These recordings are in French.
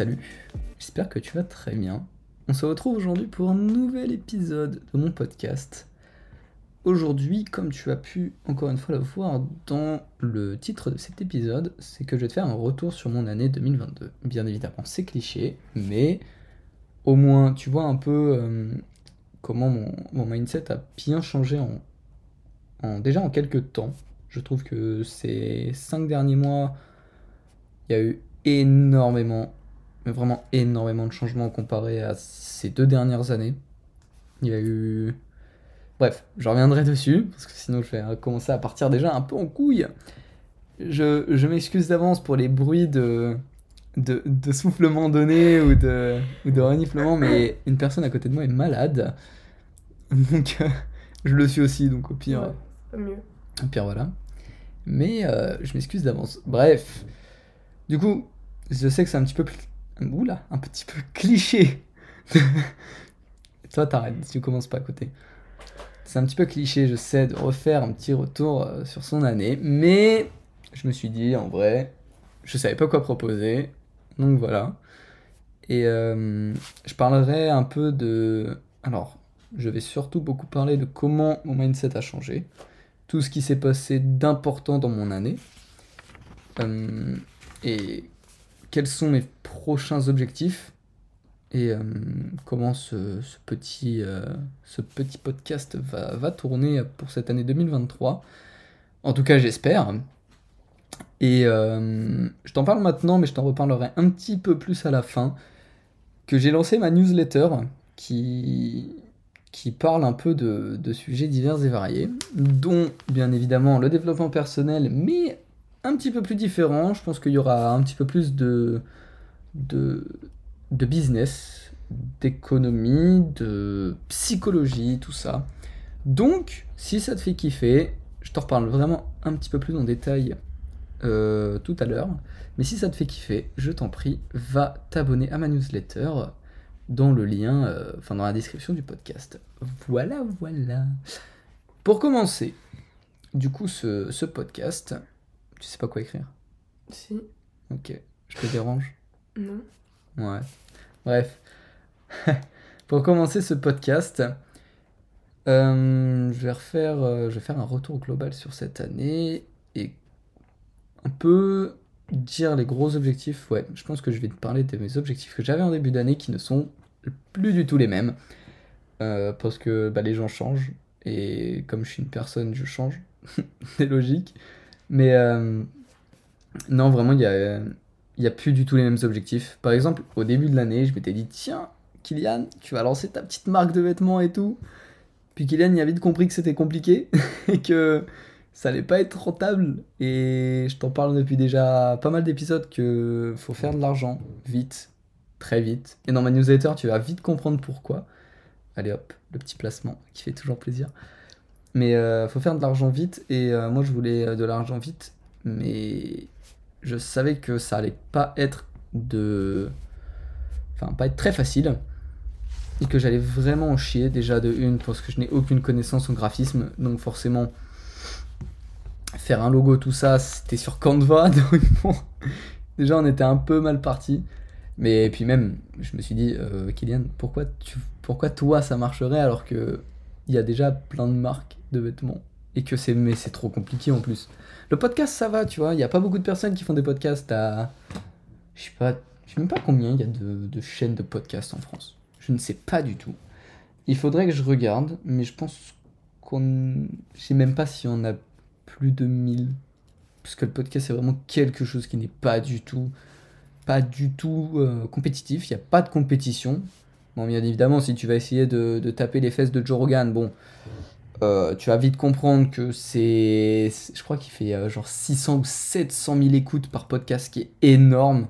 salut, j'espère que tu vas très bien. On se retrouve aujourd'hui pour un nouvel épisode de mon podcast. Aujourd'hui, comme tu as pu encore une fois le voir dans le titre de cet épisode, c'est que je vais te faire un retour sur mon année 2022. Bien évidemment, c'est cliché, mais au moins tu vois un peu euh, comment mon, mindset a bien changé en, en, déjà en quelques temps. Je trouve que ces cinq derniers mois, il y a eu énormément, mais vraiment énormément de changements comparé à ces deux dernières années. Il y a eu... Bref, je reviendrai dessus, parce que sinon je vais commencer à partir déjà un peu en couille. Je, je m'excuse d'avance pour les bruits de, de, de soufflement donné ou de, ou de reniflement, mais une personne à côté de moi est malade. Donc euh, je le suis aussi, donc au pire... Ouais, mieux. Au pire, voilà. Mais euh, je m'excuse d'avance. Bref. Du coup, je sais que c'est un petit peu Oula, un petit peu cliché. Toi, t'arrêtes si tu commences pas à côté. C'est un petit peu cliché, je sais, de refaire un petit retour euh, sur son année, mais je me suis dit, en vrai, je savais pas quoi proposer, donc voilà. Et euh, je parlerai un peu de... Alors, je vais surtout beaucoup parler de comment mon mindset a changé, tout ce qui s'est passé d'important dans mon année, euh, et quels sont mes prochains objectifs et euh, comment ce, ce petit, euh, ce petit podcast va, va, tourner pour cette année 2023. En tout cas, j'espère. Et euh, je t'en parle maintenant, mais je t'en reparlerai un petit peu plus à la fin. Que j'ai lancé ma newsletter qui, qui parle un peu de, de sujets divers et variés, dont bien évidemment le développement personnel, mais un petit peu plus différent. Je pense qu'il y aura un petit peu plus de, business, d'économie, de psychologie, tout ça. Donc, si ça te fait kiffer, je t'en reparle vraiment un petit peu plus en détail euh, tout à l'heure. Mais si ça te fait kiffer, je t'en prie, va t'abonner à ma newsletter dans le lien, euh, enfin dans la description du podcast. Voilà, voilà. Pour commencer, du coup, ce podcast, tu sais pas quoi écrire Si. Ok. Je te dérange Non. Ouais. Bref. Pour commencer ce podcast, euh, je, vais refaire, euh, je vais faire un retour global sur cette année et un peu dire les gros objectifs. Ouais, je pense que je vais te parler de mes objectifs que j'avais en début d'année qui ne sont plus du tout les mêmes. Euh, parce que bah, les gens changent et comme je suis une personne, je change. C'est logique. Mais euh, non, vraiment, il n'y a, y a plus du tout les mêmes objectifs. Par exemple, au début de l'année, je m'étais dit, tiens, Kylian, tu vas lancer ta petite marque de vêtements et tout. Puis Kylian, il a vite compris que c'était compliqué et que ça allait pas être rentable. Et je t'en parle depuis déjà pas mal d'épisodes que faut faire de l'argent vite, très vite. Et dans ma newsletter, tu vas vite comprendre pourquoi. Allez hop, le petit placement qui fait toujours plaisir. Mais euh, faut faire de l'argent vite. Et euh, moi je voulais euh, de l'argent vite, mais je savais que ça allait pas être de, enfin pas être très facile. Et que j'allais vraiment en chier déjà de une parce que je n'ai aucune connaissance en graphisme, donc forcément faire un logo tout ça c'était sur Canva. Donc bon déjà on était un peu mal parti. Mais puis même, je me suis dit, Kylian, pourquoi, tu, pourquoi toi ça marcherait alors que il y a déjà plein de marques de vêtements et que c'est mais c'est trop compliqué en plus. Le podcast ça va, tu vois, il n'y a pas beaucoup de personnes qui font des podcasts à je sais pas, je sais même pas combien il y a de, de, chaînes de podcasts en France. Je ne sais pas du tout. Il faudrait que je regarde, mais je pense qu'on je sais même pas si on a plus de 1000 parce que le podcast c'est vraiment quelque chose qui n'est pas du tout pas du tout euh, compétitif, il n'y a pas de compétition. Bien évidemment, si tu vas essayer de, de taper les fesses de Joe Rogan, bon, euh, tu vas vite comprendre que c'est. Je crois qu'il fait euh, genre 600 ou 700 000 écoutes par podcast, ce qui est énorme.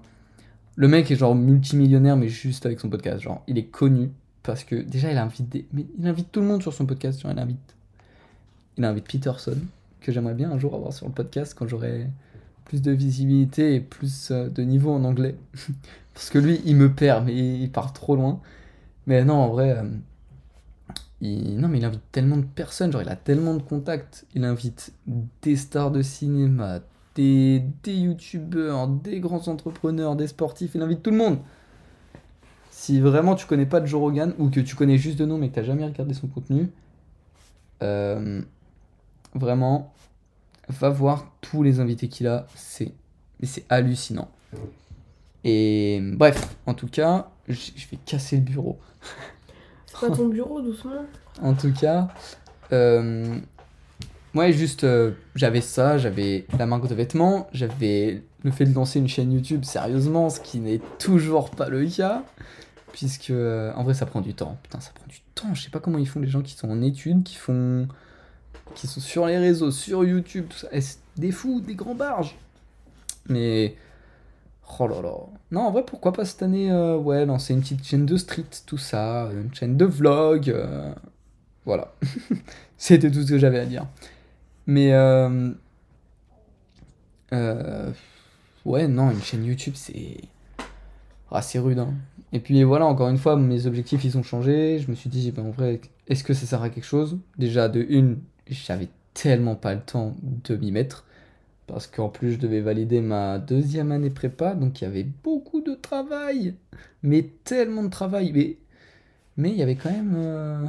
Le mec est genre multimillionnaire, mais juste avec son podcast. Genre, il est connu parce que déjà, il invite, mais il invite tout le monde sur son podcast. Genre, il invite, il invite Peterson, que j'aimerais bien un jour avoir sur le podcast quand j'aurai plus de visibilité et plus euh, de niveau en anglais. parce que lui, il me perd, mais il part trop loin. Mais non, en vrai. Non, mais il invite tellement de personnes, genre il a tellement de contacts. Il invite des stars de cinéma, des, des youtubeurs, des grands entrepreneurs, des sportifs, il invite tout le monde. si vraiment tu connais pas Joe Rogan ou que tu connais juste de nom mais que t'as jamais regardé son contenu, euh, vraiment, va voir tous les invités qu'il a. C'est, c'est hallucinant. Et bref, en tout cas, je vais casser le bureau. Ton bureau, doucement. En tout cas, euh, ouais, juste, euh, j'avais ça, j'avais la marque de vêtements, j'avais le fait de lancer une chaîne YouTube sérieusement, ce qui n'est toujours pas le cas, puisque euh, en vrai, ça prend du temps. Putain, ça prend du temps. Je sais pas comment ils font les gens qui sont en études, qui font, qui sont sur les réseaux, sur YouTube, tout ça. C'est des fous, des grands barges. Mais Oh là là. Non, en vrai, pourquoi pas cette année, euh, ouais, lancer une petite chaîne de street, tout ça, une chaîne de vlog. euh, voilà. C'était tout ce que j'avais à dire. Mais, euh, euh, ouais, non, une chaîne YouTube, c'est assez rude. hein. Et puis voilà, encore une fois, mes objectifs, ils ont changé. Je me suis dit, ben, en vrai, est-ce que ça sert à quelque chose? Déjà, de une, j'avais tellement pas le temps de m'y mettre parce qu'en plus je devais valider ma deuxième année prépa, donc il y avait beaucoup de travail, mais tellement de travail, mais mais il y avait quand même euh,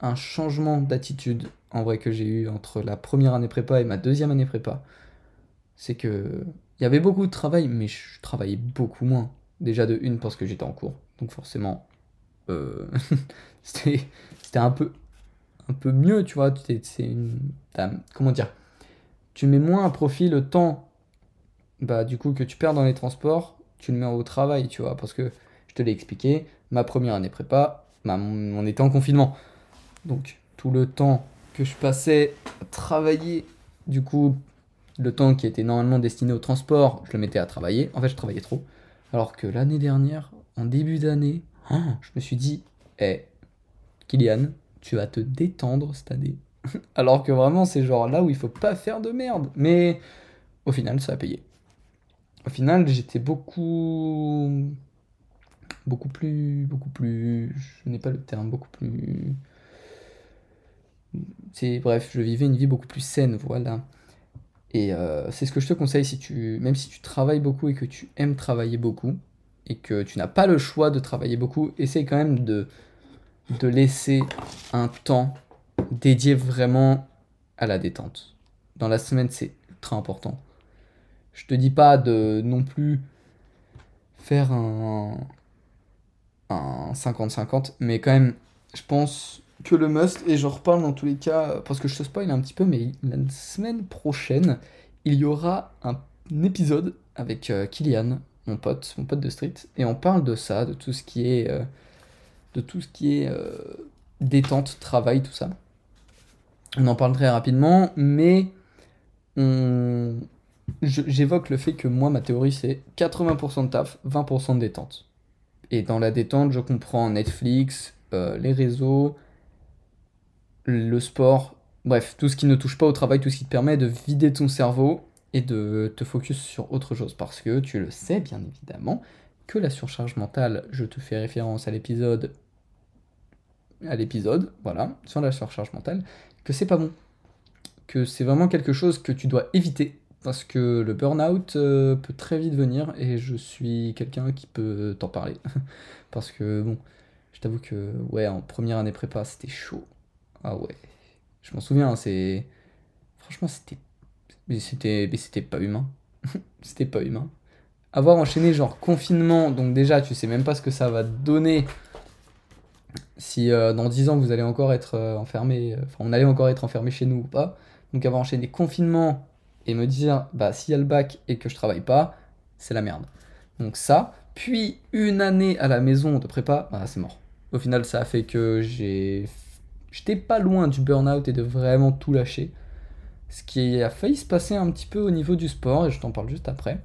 un changement d'attitude en vrai que j'ai eu entre la première année prépa et ma deuxième année prépa. C'est que il y avait beaucoup de travail, mais je travaillais beaucoup moins. Déjà de une parce que j'étais en cours, donc forcément euh, c'était un peu un peu mieux, tu vois. une comment dire tu mets moins à profit le temps bah, du coup, que tu perds dans les transports, tu le mets au travail, tu vois. Parce que, je te l'ai expliqué, ma première année prépa, bah, on était en confinement. Donc, tout le temps que je passais à travailler, du coup, le temps qui était normalement destiné au transport, je le mettais à travailler. En fait, je travaillais trop. Alors que l'année dernière, en début d'année, oh, je me suis dit, hé, Kylian, tu vas te détendre cette année. Alors que vraiment, c'est genre là où il faut pas faire de merde. Mais au final, ça a payé. Au final, j'étais beaucoup. Beaucoup plus. Beaucoup plus. Je n'ai pas le terme, beaucoup plus. C'est bref, je vivais une vie beaucoup plus saine, voilà. Et euh, c'est ce que je te conseille si tu. Même si tu travailles beaucoup et que tu aimes travailler beaucoup, et que tu n'as pas le choix de travailler beaucoup, essaye quand même de, de laisser un temps dédié vraiment à la détente. Dans la semaine, c'est ultra important. Je te dis pas de non plus faire un, un 50-50, mais quand même, je pense que le must, et j'en reparle dans tous les cas, parce que je te spoil un petit peu, mais la semaine prochaine, il y aura un épisode avec euh, Kylian, mon pote, mon pote de street, et on parle de ça, de tout ce qui est, euh, de tout ce qui est euh, détente, travail, tout ça. On en parle très rapidement, mais j'évoque le fait que moi, ma théorie, c'est 80% de taf, 20% de détente. Et dans la détente, je comprends Netflix, euh, les réseaux, le sport, bref, tout ce qui ne touche pas au travail, tout ce qui te permet de vider ton cerveau et de te focus sur autre chose. Parce que tu le sais, bien évidemment, que la surcharge mentale, je te fais référence à l'épisode à l'épisode, voilà, sur la surcharge mentale, que c'est pas bon. Que c'est vraiment quelque chose que tu dois éviter. Parce que le burn-out euh, peut très vite venir et je suis quelqu'un qui peut t'en parler. parce que bon, je t'avoue que ouais, en première année prépa, c'était chaud. Ah ouais. Je m'en souviens, c'est. Franchement, c'était. Mais c'était. Mais c'était pas humain. c'était pas humain. Avoir enchaîné genre confinement, donc déjà tu sais même pas ce que ça va donner si euh, dans 10 ans vous allez encore être euh, enfermé, euh, enfin on allait encore être enfermé chez nous ou pas. Donc avoir enchaîné confinement et me dire bah s'il y a le bac et que je travaille pas, c'est la merde. Donc ça, puis une année à la maison de prépa, bah c'est mort. Au final ça a fait que j'ai j'étais pas loin du burn-out et de vraiment tout lâcher. Ce qui a failli se passer un petit peu au niveau du sport, et je t'en parle juste après.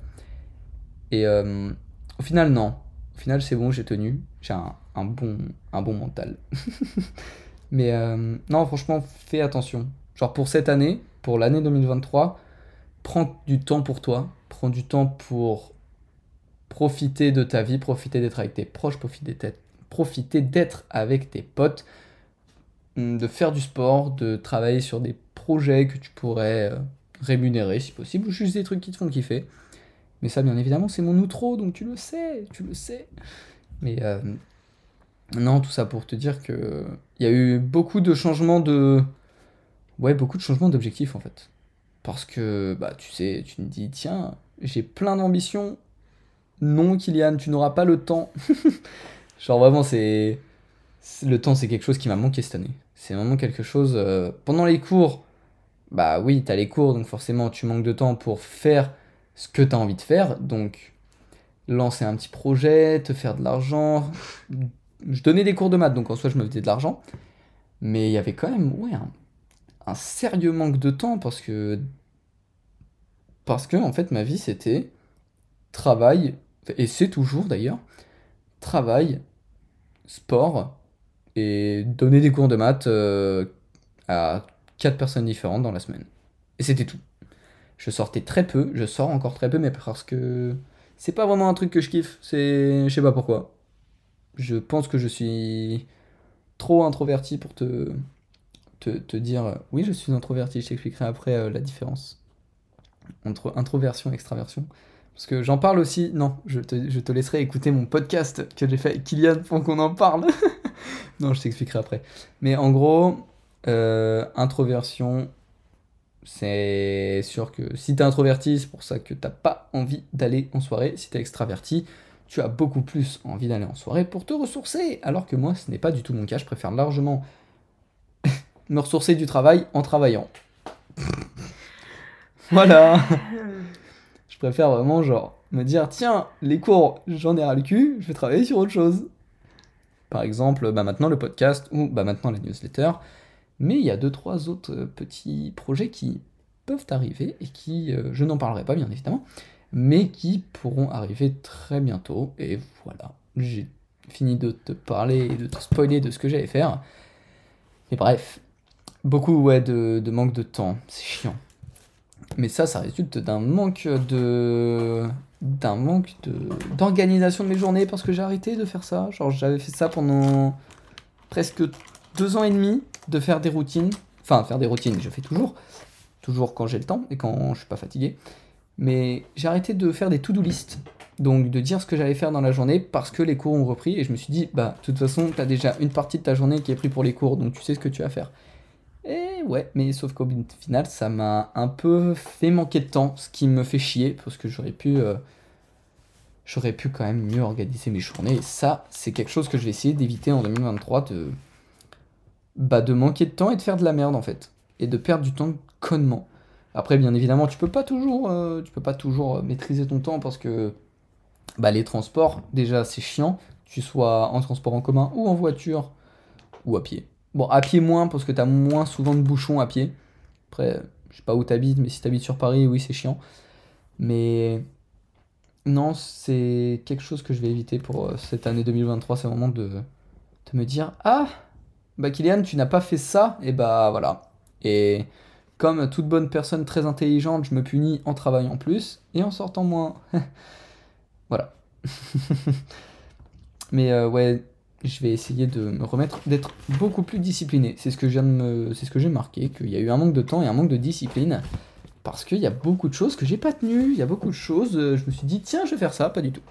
Et au final, non. Au final, c'est bon, j'ai tenu. J'ai un, un bon, un bon mental. Mais euh, non, franchement, fais attention. Genre pour cette année, pour l'année 2023, prends du temps pour toi. Prends du temps pour profiter de ta vie, profiter d'être avec tes proches, profiter d'être, avec tes potes, hum, de faire du sport, de travailler sur des projets que tu pourrais euh, rémunérer si possible, ou juste des trucs qui te font kiffer. Mais ça, bien évidemment, c'est mon outro, donc tu le sais, tu le sais. Mais euh, Non, tout ça pour te dire que il y a eu beaucoup de changements de. Ouais, beaucoup de changements d'objectifs en fait. Parce que, bah, tu sais, tu me dis, tiens, j'ai plein d'ambitions. Non, Kylian, tu n'auras pas le temps. Genre, vraiment, c'est. Le temps, c'est quelque chose qui m'a manqué cette année. C'est vraiment quelque chose. euh, Pendant les cours, bah oui, t'as les cours, donc forcément, tu manques de temps pour faire ce que t'as envie de faire. Donc, lancer un petit projet, te faire de l'argent. Je donnais des cours de maths, donc en soi, je me faisais de l'argent. Mais il y avait quand même, un sérieux manque de temps parce que. Parce que, en fait, ma vie, c'était travail, et c'est toujours d'ailleurs, travail, sport, et donner des cours de maths euh, à quatre personnes différentes dans la semaine. Et c'était tout. Je sortais très peu, je sors encore très peu, mais parce que c'est pas vraiment un truc que je kiffe, c'est. Je sais pas pourquoi. Je pense que je suis trop introverti pour te, dire euh, oui, je suis introverti, je t'expliquerai après euh, la différence entre introversion et extraversion. Parce que j'en parle aussi, non, je te, je te laisserai écouter mon podcast que j'ai fait avec Kylian pour qu'on en parle. non, je t'expliquerai après. Mais en gros, euh, introversion, c'est sûr que si t'es introverti, c'est pour ça que t'as pas envie d'aller en soirée. Si t'es extraverti, tu as beaucoup plus envie d'aller en soirée pour te ressourcer. Alors que moi, ce n'est pas du tout mon cas. Je préfère largement me ressourcer du travail en travaillant. voilà. Je préfère vraiment, genre, me dire tiens, les cours, j'en ai ras le cul, je vais travailler sur autre chose. Par exemple, bah maintenant le podcast ou bah maintenant la newsletter. Mais il y a deux, trois autres petits projets qui peuvent arriver et qui, euh, je n'en parlerai pas bien évidemment, mais qui pourront arriver très bientôt. Et voilà, j'ai fini de te parler et de te spoiler de ce que j'allais faire. Et bref, beaucoup ouais, de, de manque de temps, c'est chiant. Mais ça, ça résulte d'un manque de d'un manque de d'organisation de mes journées parce que j'ai arrêté de faire ça. Genre j'avais fait ça pendant presque deux ans et demi de faire des routines. Enfin, faire des routines, je fais toujours. Toujours quand j'ai le temps et quand je suis pas fatigué. Mais j'ai arrêté de faire des to-do list. Donc de dire ce que j'allais faire dans la journée parce que les cours ont repris et je me suis dit, bah, de toute façon, t'as déjà une partie de ta journée qui est prise pour les cours, donc tu sais ce que tu vas faire. Et ouais, mais sauf qu'au final, ça m'a un peu fait manquer de temps, ce qui me fait chier parce que j'aurais pu. euh, J'aurais pu quand même mieux organiser mes journées. Et ça, c'est quelque chose que je vais essayer d'éviter en 2023 de. Bah, de manquer de temps et de faire de la merde en fait. Et de perdre du temps connement. Après, bien évidemment, tu peux pas toujours, euh, tu peux pas toujours euh, maîtriser ton temps parce que bah, les transports, déjà, c'est chiant. Tu sois en transport en commun ou en voiture ou à pied. Bon, à pied moins parce que t'as moins souvent de bouchons à pied. Après, je sais pas où t'habites, mais si t'habites sur Paris, oui, c'est chiant. Mais non, c'est quelque chose que je vais éviter pour euh, cette année 2023. C'est vraiment de, de me dire Ah, bah Kylian, tu n'as pas fait ça, et bah voilà. Et comme toute bonne personne très intelligente, je me punis en travaillant plus et en sortant moins. voilà. Mais euh, ouais, je vais essayer de me remettre, d'être beaucoup plus discipliné. C'est ce que me, c'est ce j'ai marqué, qu'il y a eu un manque de temps et un manque de discipline. Parce qu'il y a beaucoup de choses que j'ai pas tenues, il y a beaucoup de choses, euh, je me suis dit, tiens, je vais faire ça, pas du tout.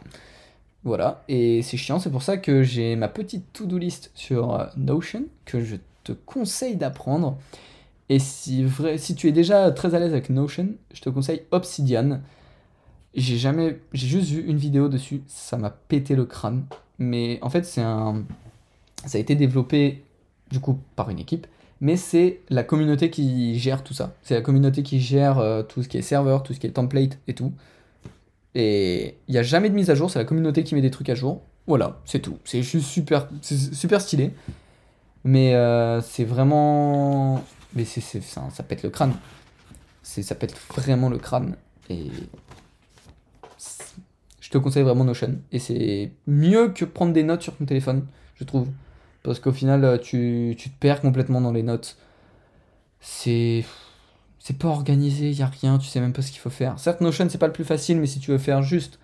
Voilà, et c'est chiant, c'est pour ça que j'ai ma petite to-do list sur euh, Notion, que je te conseille d'apprendre. Et si, vrai, si tu es déjà très à l'aise avec Notion, je te conseille Obsidian. J'ai jamais, j'ai juste vu une vidéo dessus, ça m'a pété le crâne. Mais en fait, c'est un, ça a été développé du coup par une équipe, mais c'est la communauté qui gère tout ça. C'est la communauté qui gère euh, tout ce qui est serveur, tout ce qui est template et tout. Et il n'y a jamais de mise à jour, c'est la communauté qui met des trucs à jour. Voilà, c'est tout. C'est juste super, super stylé. Mais euh, c'est vraiment. Mais c'est, ça, ça pète le crâne. C'est, ça pète vraiment le crâne. Et. Je te conseille vraiment Notion. Et c'est mieux que prendre des notes sur ton téléphone, je trouve. Parce qu'au final, tu, tu te perds complètement dans les notes. C'est. C'est pas organisé, y a rien, tu sais même pas ce qu'il faut faire. Certes, Notion, c'est pas le plus facile, mais si tu veux faire juste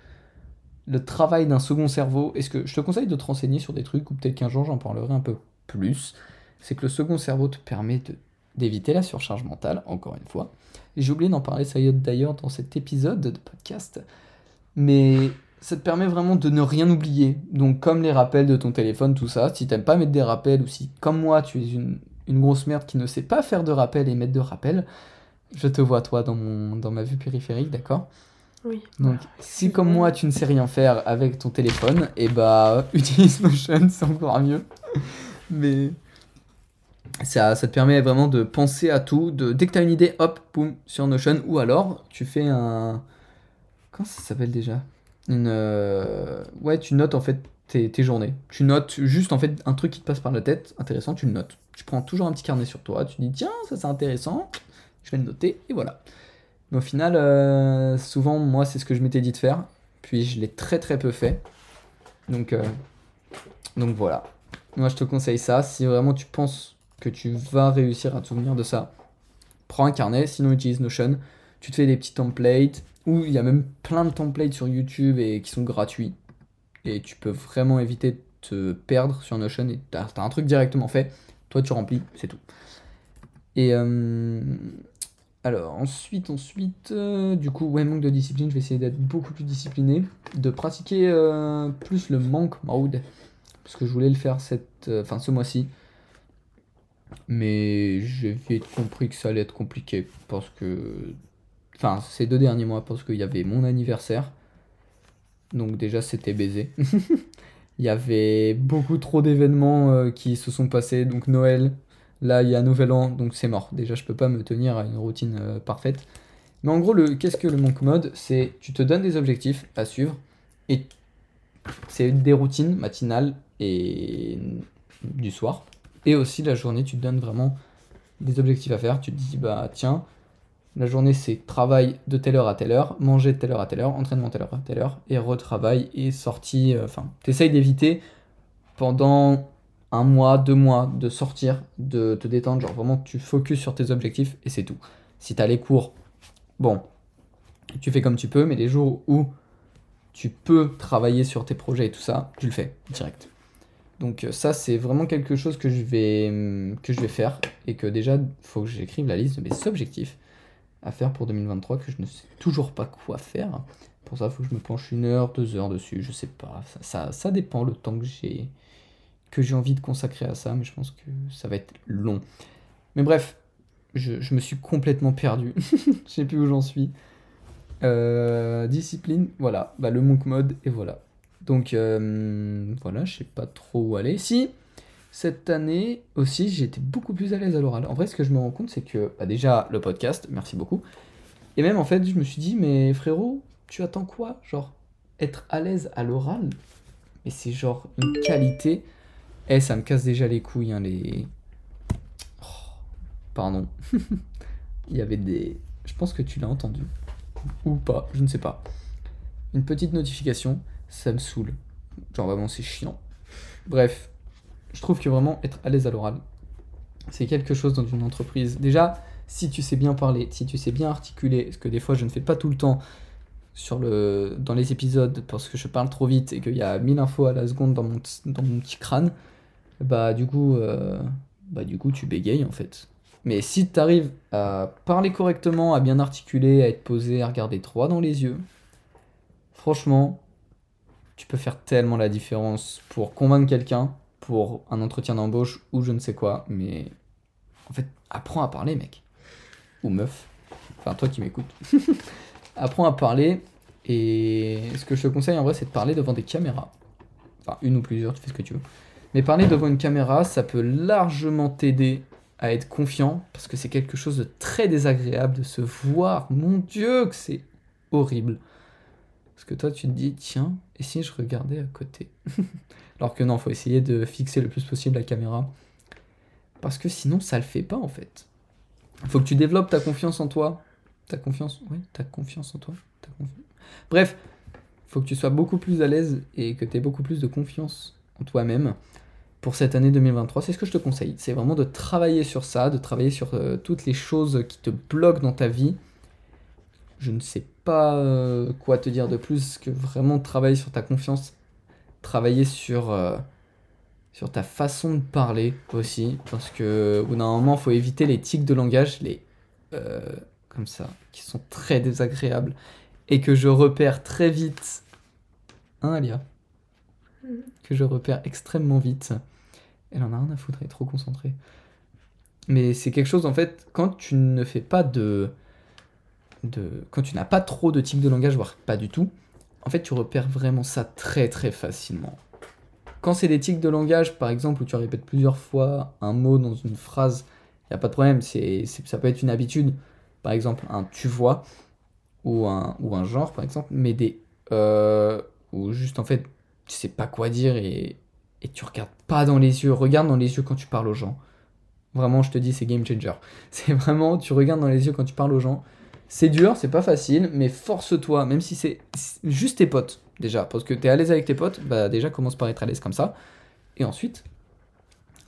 le travail d'un second cerveau, est-ce que je te conseille de te renseigner sur des trucs, ou peut-être qu'un jour j'en parlerai un peu plus, c'est que le second cerveau te permet de- d'éviter la surcharge mentale, encore une fois. J'ai oublié d'en parler, ça y est d'ailleurs, dans cet épisode de podcast. Mais ça te permet vraiment de ne rien oublier. Donc, comme les rappels de ton téléphone, tout ça, si t'aimes pas mettre des rappels ou si, comme moi, tu es une, une grosse merde qui ne sait pas faire de rappels et mettre de rappels, je te vois, toi, dans, mon, dans ma vue périphérique, d'accord? Oui. Donc, si comme moi, tu ne sais rien faire avec ton téléphone, et bah, utilise Notion, c'est encore mieux. Mais ça, ça te permet vraiment de penser à tout. Dès que tu as une idée, hop, boum, sur Notion. Ou alors, tu fais un. Comment ça s'appelle déjà? Euh, Ouais, tu notes en fait tes, tes journées. Tu notes juste en fait un truc qui te passe par la tête, intéressant, tu le notes. Tu prends toujours un petit carnet sur toi, tu dis tiens, ça c'est intéressant, je vais le noter, et voilà. Mais au final, euh, souvent, moi, c'est ce que je m'étais dit de faire. Puis je l'ai très très peu fait. Donc, euh, donc voilà. Moi, je te conseille ça. Si vraiment tu penses que tu vas réussir à te souvenir de ça, prends un carnet, sinon utilise Notion. Tu te fais des petits templates, ou il y a même plein de templates sur YouTube et qui sont gratuits. Et tu peux vraiment éviter de te perdre sur Notion et t'as as un truc directement fait. Toi, tu remplis, c'est tout. Et euh, alors, ensuite, ensuite, euh, du coup, ouais, manque de discipline, je vais essayer d'être beaucoup plus discipliné, de pratiquer euh, plus le monk mode, parce que je voulais le faire cette, enfin, ce mois-ci, mais j'ai vite compris que ça allait être compliqué, parce que, enfin, ces deux derniers mois, parce qu'il y avait mon anniversaire, donc déjà c'était baisé. Il y avait beaucoup trop d'événements euh, qui se sont passés, donc Noël, Là, il y a Nouvel An, donc c'est mort. Déjà, je peux pas me tenir à une routine euh, parfaite. Mais en gros, le, qu'est-ce que le monk mode? C'est tu te donnes des objectifs à suivre et c'est des routines matinales et du soir. Et aussi la journée, tu donnes vraiment des objectifs à faire. Tu te dis, bah tiens, la journée c'est travail de telle heure à telle heure, manger de telle heure à telle heure, entraînement de telle heure à telle heure, et retravail et sortie. euh, Enfin, t'essayes d'éviter pendant un mois, deux mois de sortir, de te détendre, genre vraiment tu focuses sur tes objectifs et c'est tout. Si t'as les cours, bon, tu fais comme tu peux, mais les jours où tu peux travailler sur tes projets et tout ça, tu le fais direct. Donc euh, ça c'est vraiment quelque chose que je vais hum, que je vais faire et que déjà faut que j'écrive la liste de mes objectifs à faire pour 2023 que je ne sais toujours pas quoi faire. Pour ça, il faut que je me penche une heure, deux heures dessus, je sais pas. Ça, ça, dépend le temps que j'ai que j'ai envie de consacrer à ça, mais je pense que ça va être long. Mais bref, je, je me suis complètement perdu. Je sais plus où j'en suis. Euh, discipline, voilà. Bah, le monk mode, et voilà. Donc, euh, voilà, je sais pas trop où aller. Si, cette année aussi, été beaucoup plus à l'aise à l'oral. En vrai, ce que je me rends compte, c'est que, bah, déjà, le podcast, merci beaucoup. Et même, en fait, je me suis dit, mais frérot, tu attends quoi Genre, être à l'aise à l'oral? Mais c'est genre une qualité. Eh, ça me casse déjà les couilles, hein, les. Oh, pardon. Il y avait des. Je pense que tu l'as entendu. Ou pas, je ne sais pas. Une petite notification, ça me saoule. Genre vraiment, c'est chiant. Bref, je trouve que vraiment être à l'aise à l'oral, c'est quelque chose dans une entreprise. Déjà, si tu sais bien parler, si tu sais bien articuler, ce que des fois je ne fais pas tout le temps dans les épisodes parce que je parle trop vite et qu'il y a 1000 infos à la seconde dans mon, petit crâne, bah du coup, euh, bah du coup tu bégayes en fait. Mais si tu arrives à parler correctement, à bien articuler, à être posé, à regarder droit dans les yeux, franchement, tu peux faire tellement la différence pour convaincre quelqu'un, pour un entretien d'embauche ou je ne sais quoi. Mais en fait, apprends à parler, mec. Ou meuf. Enfin, toi qui m'écoutes. apprends à parler. Et ce que je te conseille en vrai, c'est de parler devant des caméras. Enfin, une ou plusieurs, tu fais ce que tu veux. Mais parler devant une caméra, ça peut largement t'aider à être confiant parce que c'est quelque chose de très désagréable de se voir. Mon Dieu, que c'est horrible. Parce que toi, tu te dis, tiens, et si je regardais à côté Alors que non, faut essayer de fixer le plus possible la caméra. Parce que sinon, ça le fait pas en fait. Faut que tu développes ta confiance en toi. Ta confiance, oui, ta confiance en toi. Bref, faut que tu sois beaucoup plus à l'aise et que tu aies beaucoup plus de confiance en toi-même pour cette année 2023. C'est ce que je te conseille. C'est vraiment de travailler sur ça, de travailler sur euh, toutes les choses qui te bloquent dans ta vie. Je ne sais pas euh, quoi te dire de plus que vraiment travailler sur ta confiance, travailler sur, euh, sur ta façon de parler aussi, parce que au bout d'un moment, il faut éviter les tics de langage, les euh, comme ça, qui sont très désagréables et que je repère très vite un alia? Mhm. que je repère extrêmement vite. Elle en a rien à foutre, elle est trop concentrée. Mais c'est quelque chose, en fait, quand tu ne fais pas de. De quand tu n'as pas trop de types de langage, voire pas du tout, en fait, tu repères vraiment ça très très facilement. Quand c'est des tics de langage, par exemple, où tu répètes plusieurs fois un mot dans une phrase, il n'y a pas de problème, c'est- ça peut être une habitude. Par exemple, un tu vois, ou un, ou un genre, par exemple, mais des. euh, ou juste en fait, tu sais pas quoi dire et, et tu regardes pas dans les yeux. Regarde dans les yeux quand tu parles aux gens. Vraiment, je te dis, c'est game changer. C'est vraiment, tu regardes dans les yeux quand tu parles aux gens. C'est dur, c'est pas facile, mais force-toi, même si c'est juste tes potes, déjà, parce que t'es à l'aise avec tes potes, bah déjà commence par être à l'aise comme ça. Et ensuite,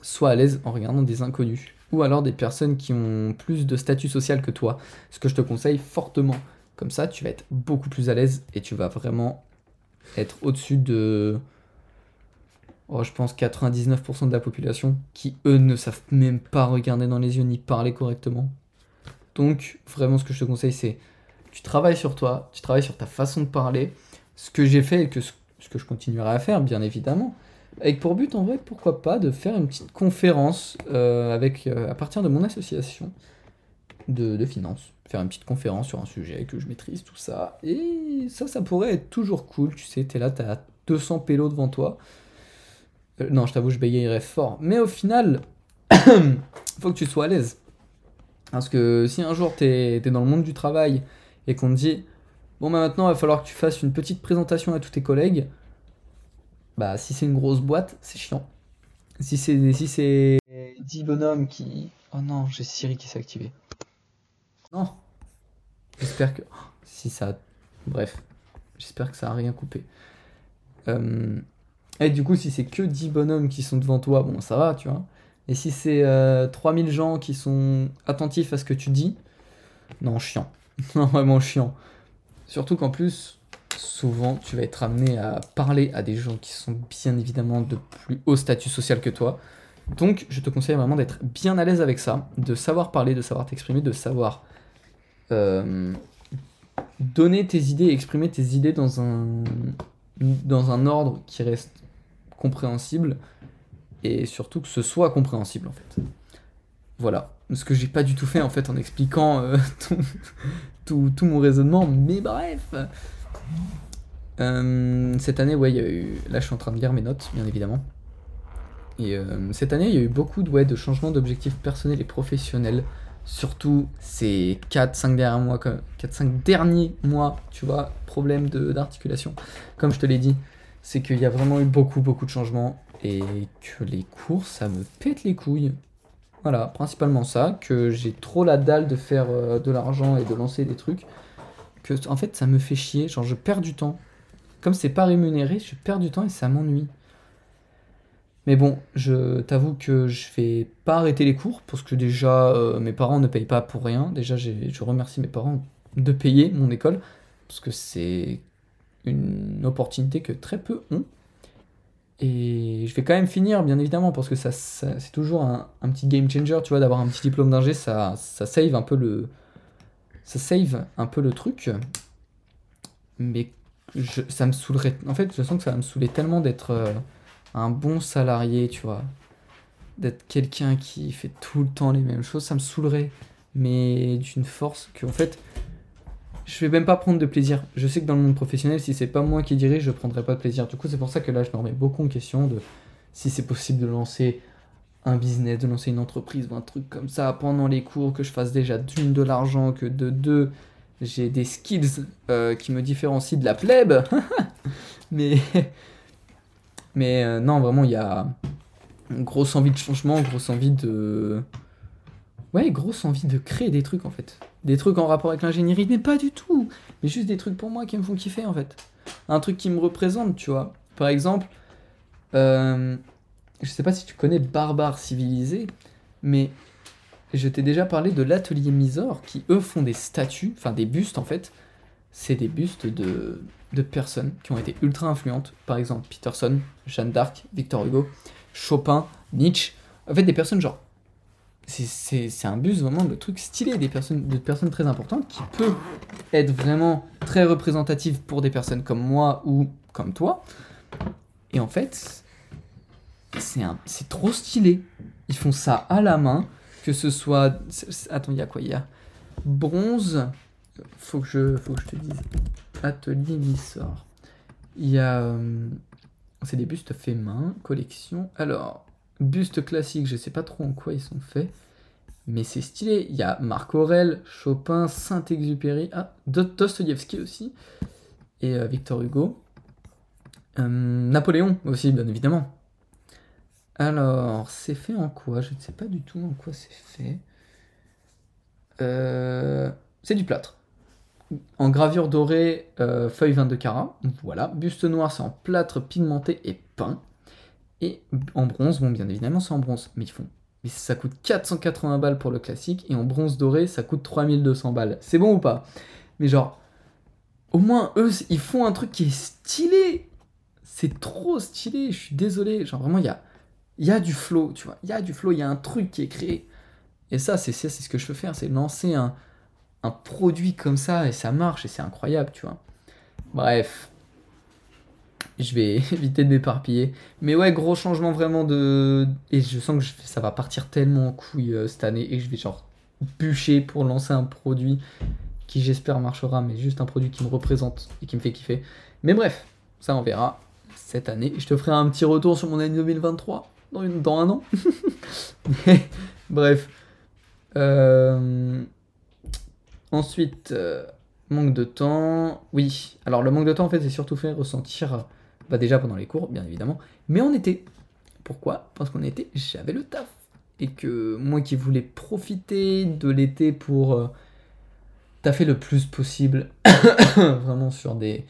sois à l'aise en regardant des inconnus. Ou alors des personnes qui ont plus de statut social que toi. Ce que je te conseille fortement. Comme ça, tu vas être beaucoup plus à l'aise et tu vas vraiment être au-dessus de. Oh, je pense 99% de la population qui, eux, ne savent même pas regarder dans les yeux ni parler correctement. Donc, vraiment, ce que je te conseille, c'est tu travailles sur toi, tu travailles sur ta façon de parler. Ce que j'ai fait et que ce que je continuerai à faire, bien évidemment. Avec pour but, en vrai, pourquoi pas, de faire une petite conférence euh, avec, euh, à partir de mon association de, de finances. Faire une petite conférence sur un sujet que je maîtrise, tout ça. Et ça, ça pourrait être toujours cool. Tu sais, t'es là, t'as 200 pélos devant toi. Euh, non, je t'avoue, je bégayerais fort. Mais au final, faut que tu sois à l'aise. Parce que si un jour t'es es dans le monde du travail et qu'on te dit Bon, bah maintenant, il va falloir que tu fasses une petite présentation à tous tes collègues. Bah, si c'est une grosse boîte, c'est chiant. Si c'est si c'est 10 bonhommes qui. Oh non, j'ai Siri qui s'est activé. Non. J'espère que. oh, Si ça. Bref. J'espère que ça a rien coupé. Euh, Et du coup, si c'est que 10 bonhommes qui sont devant toi, bon, ça va, tu vois. Et si c'est euh, 3000 gens qui sont attentifs à ce que tu dis, non, chiant. Non, vraiment chiant. Surtout qu'en plus, souvent, tu vas être amené à parler à des gens qui sont bien évidemment de plus haut statut social que toi. Donc, je te conseille vraiment d'être bien à l'aise avec ça, de savoir parler, de savoir t'exprimer, de savoir euh, donner tes idées, exprimer tes idées dans un, dans un ordre qui reste compréhensible et surtout que ce soit compréhensible en fait. Voilà, ce que j'ai pas du tout fait en fait en expliquant euh, tout, tout, mon raisonnement, mais bref. Euh, cette année, ouais, il y a eu. Là, je suis en train de lire mes notes, bien évidemment. Et euh, cette année, il y a eu beaucoup de, ouais, de changements d'objectifs personnels et professionnels. Surtout ces 4-5 derniers mois, 4-5 derniers mois, tu vois, problème d'articulation. Comme je te l'ai dit, c'est qu'il y a vraiment eu beaucoup, beaucoup de changements et que les cours, ça me pète les couilles. Voilà, principalement ça, que j'ai trop la dalle de faire euh, de l'argent et de lancer des trucs, que en fait ça me fait chier, genre je perds du temps. Comme c'est pas rémunéré, je perds du temps et ça m'ennuie. Mais bon, je t'avoue que je vais pas arrêter les cours parce que déjà euh, mes parents ne payent pas pour rien. Déjà, je remercie mes parents de payer mon école parce que c'est une opportunité que très peu ont. Et je vais quand même finir, bien évidemment, parce que ça, c'est toujours un, petit game changer, tu vois, d'avoir un petit diplôme d'ingé, ça, ça save un peu le, ça save un peu le truc. Mais ça me saoulerait. En fait, je sens que ça va me saouler tellement d'être euh, un bon salarié, tu vois. D'être quelqu'un qui fait tout le temps les mêmes choses, ça me saoulerait. Mais d'une force que, en fait, je vais même pas prendre de plaisir. Je sais que dans le monde professionnel, si c'est pas moi qui dirige, je prendrai pas de plaisir. Du coup, c'est pour ça que là, je me remets beaucoup en question de si c'est possible de lancer un business, de lancer une entreprise ou un truc comme ça pendant les cours, que je fasse déjà d'une de l'argent, que de deux, j'ai des skills euh, qui me différencient de la plèbe. mais mais euh, non, vraiment, il y a une grosse envie de changement, grosse envie de... Ouais, grosse envie de créer des trucs en fait. Des trucs en rapport avec l'ingénierie, mais pas du tout. Mais juste des trucs pour moi qui me font kiffer en fait. Un truc qui me représente, tu vois. Par exemple, euh, je sais pas si tu connais Barbare Civilisé, mais je t'ai déjà parlé de l'atelier Misor qui eux font des statues, enfin des bustes en fait. C'est des bustes de, de personnes qui ont été ultra influentes. Par exemple, Peterson, Jeanne d'Arc, Victor Hugo, Chopin, Nietzsche. En fait, des personnes genre c'est un bus vraiment de trucs stylés, des personnes, de personnes très importantes qui peut être vraiment très représentative pour des personnes comme moi ou comme toi. Et en fait, c'est trop stylé. Ils font ça à la main, que ce soit. Attends, il y a quoi? Il y a bronze. Faut que je, faut que je te dise. Atelier Missor. Il y a. euh, C'est des bustes faits main, collection. Alors, buste classique, je sais pas trop en quoi ils sont faits. Mais c'est stylé. Il y a Marc Aurel, Chopin, Saint-Exupéry. Ah, aussi. Et euh, Victor Hugo. Euh, Napoléon aussi, bien évidemment. Alors, c'est fait en quoi? Je ne sais pas du tout en quoi c'est fait. Euh, c'est du plâtre. En gravure dorée, feuille 22 carats. Voilà. Buste noir, c'est en plâtre pigmenté et peint. Et en bronze, bon, bien évidemment, c'est en bronze. Mais ils font. Mais ça coûte 480 balles pour le classique. Et en bronze doré, ça coûte 3200 balles. C'est bon ou pas? Mais genre, au moins, eux, ils font un truc qui est stylé. C'est trop stylé. Je suis désolé. Genre, vraiment, il y a, y a du flow, tu vois. Il y a du flow, il y a un truc qui est créé. Et ça, c'est ce que je veux faire. C'est lancer un, un produit comme ça et ça marche et c'est incroyable, tu vois. Bref. Je vais éviter de m'éparpiller. Mais ouais, gros changement vraiment de. Et je sens que ça va partir tellement en couille euh, cette année et que je vais genre bûcher pour lancer un produit qui j'espère marchera, mais juste un produit qui me représente et qui me fait kiffer. Mais bref, ça on verra cette année. Je te ferai un petit retour sur mon année 2023 dans, dans un an. Bref. Euh, Ensuite, euh, manque de temps. Oui, alors le manque de temps en fait c'est surtout fait ressentir bah, déjà pendant les cours, bien évidemment, mais en été. Pourquoi? Parce qu'en été, j'avais le taf. Et que moi qui voulais profiter de l'été pour euh, taffer le plus possible, vraiment sur des,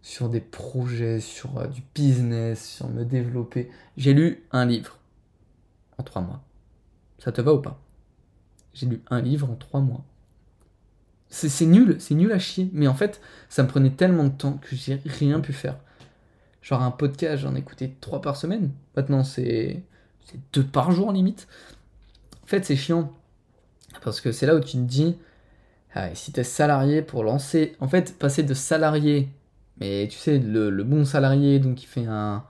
sur des projets, sur euh, du business, sur me développer, j'ai lu un livre en trois mois. Ça te va ou pas? J'ai lu un livre en trois mois. C'est nul, c'est nul à chier. Mais en fait, ça me prenait tellement de temps que j'ai rien pu faire. Genre un podcast, j'en écoutais trois par semaine. Maintenant, c'est deux par jour limite. En fait, c'est chiant. Parce que c'est là où tu te dis, ah, si t'es salarié pour lancer... En fait, passer de salarié, mais tu sais, le, le bon salarié, donc qui fait un...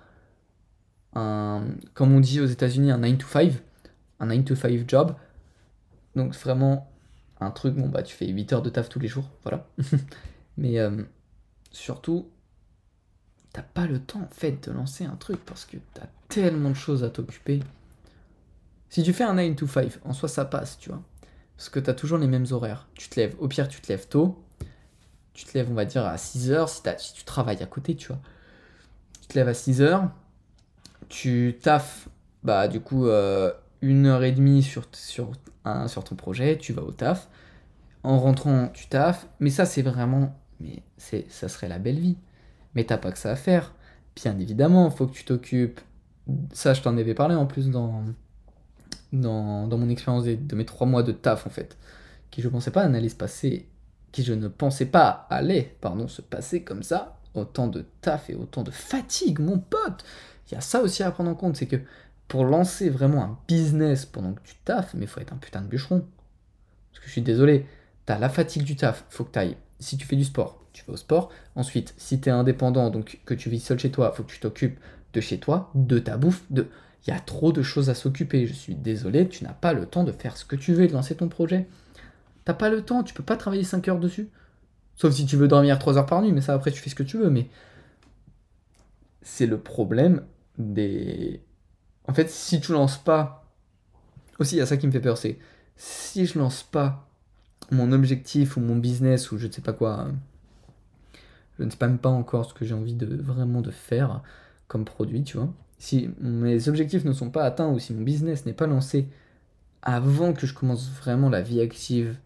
un comme on dit aux États-Unis, un 9 to 5, un 9 to 5 job. Donc vraiment un truc, bon bah tu fais 8 heures de taf tous les jours, voilà. Mais euh, surtout, t'as pas le temps en fait de lancer un truc parce que t'as tellement de choses à t'occuper. Si tu fais un 9 to 5, en soi ça passe, tu vois. Parce que t'as toujours les mêmes horaires. Tu te lèves, au pire tu te lèves tôt. Tu te lèves, on va dire, à 6 heures si, tu travailles à côté, tu vois. Tu te lèves à 6 heures. Tu taffes, bah du coup, euh, une heure et demie sur, sur, un, sur ton projet. Tu vas au taf. En rentrant, tu taffes. Mais ça, c'est vraiment. Mais c'est, ça serait la belle vie. Mais t'as pas que ça à faire. Bien évidemment, faut que tu t'occupes. Ça, je t'en avais parlé en plus dans, dans, dans mon expérience de mes trois mois de taf en fait, qui je pensais pas allait se passer, qui je ne pensais pas allait, pardon, se passer comme ça, autant de taf et autant de fatigue, mon pote. Il y a ça aussi à prendre en compte, c'est que pour lancer vraiment un business pendant que tu taffes, mais faut être un putain de bûcheron. Parce que je suis désolé, t'as la fatigue du taf, faut que t'ailles. Si tu fais du sport, tu vas au sport. Ensuite, si t'es indépendant, donc que tu vis seul chez toi, faut que tu t'occupes de chez toi, de ta bouffe, de... Il y a trop de choses à s'occuper. Je suis désolé, tu n'as pas le temps de faire ce que tu veux de lancer ton projet. T'as pas le temps, tu peux pas travailler 5 heures dessus. Sauf si tu veux dormir 3 heures par nuit, mais ça après tu fais ce que tu veux. Mais c'est le problème des. En fait, si tu lances pas. Aussi, il y a ça qui me fait peur, c'est si je lance pas mon objectif ou mon business ou je ne sais pas quoi, je ne sais pas même pas encore ce que j'ai envie de vraiment de faire comme produit, tu vois. Si mes objectifs ne sont pas atteints ou si mon business n'est pas lancé avant que je commence vraiment la vie active,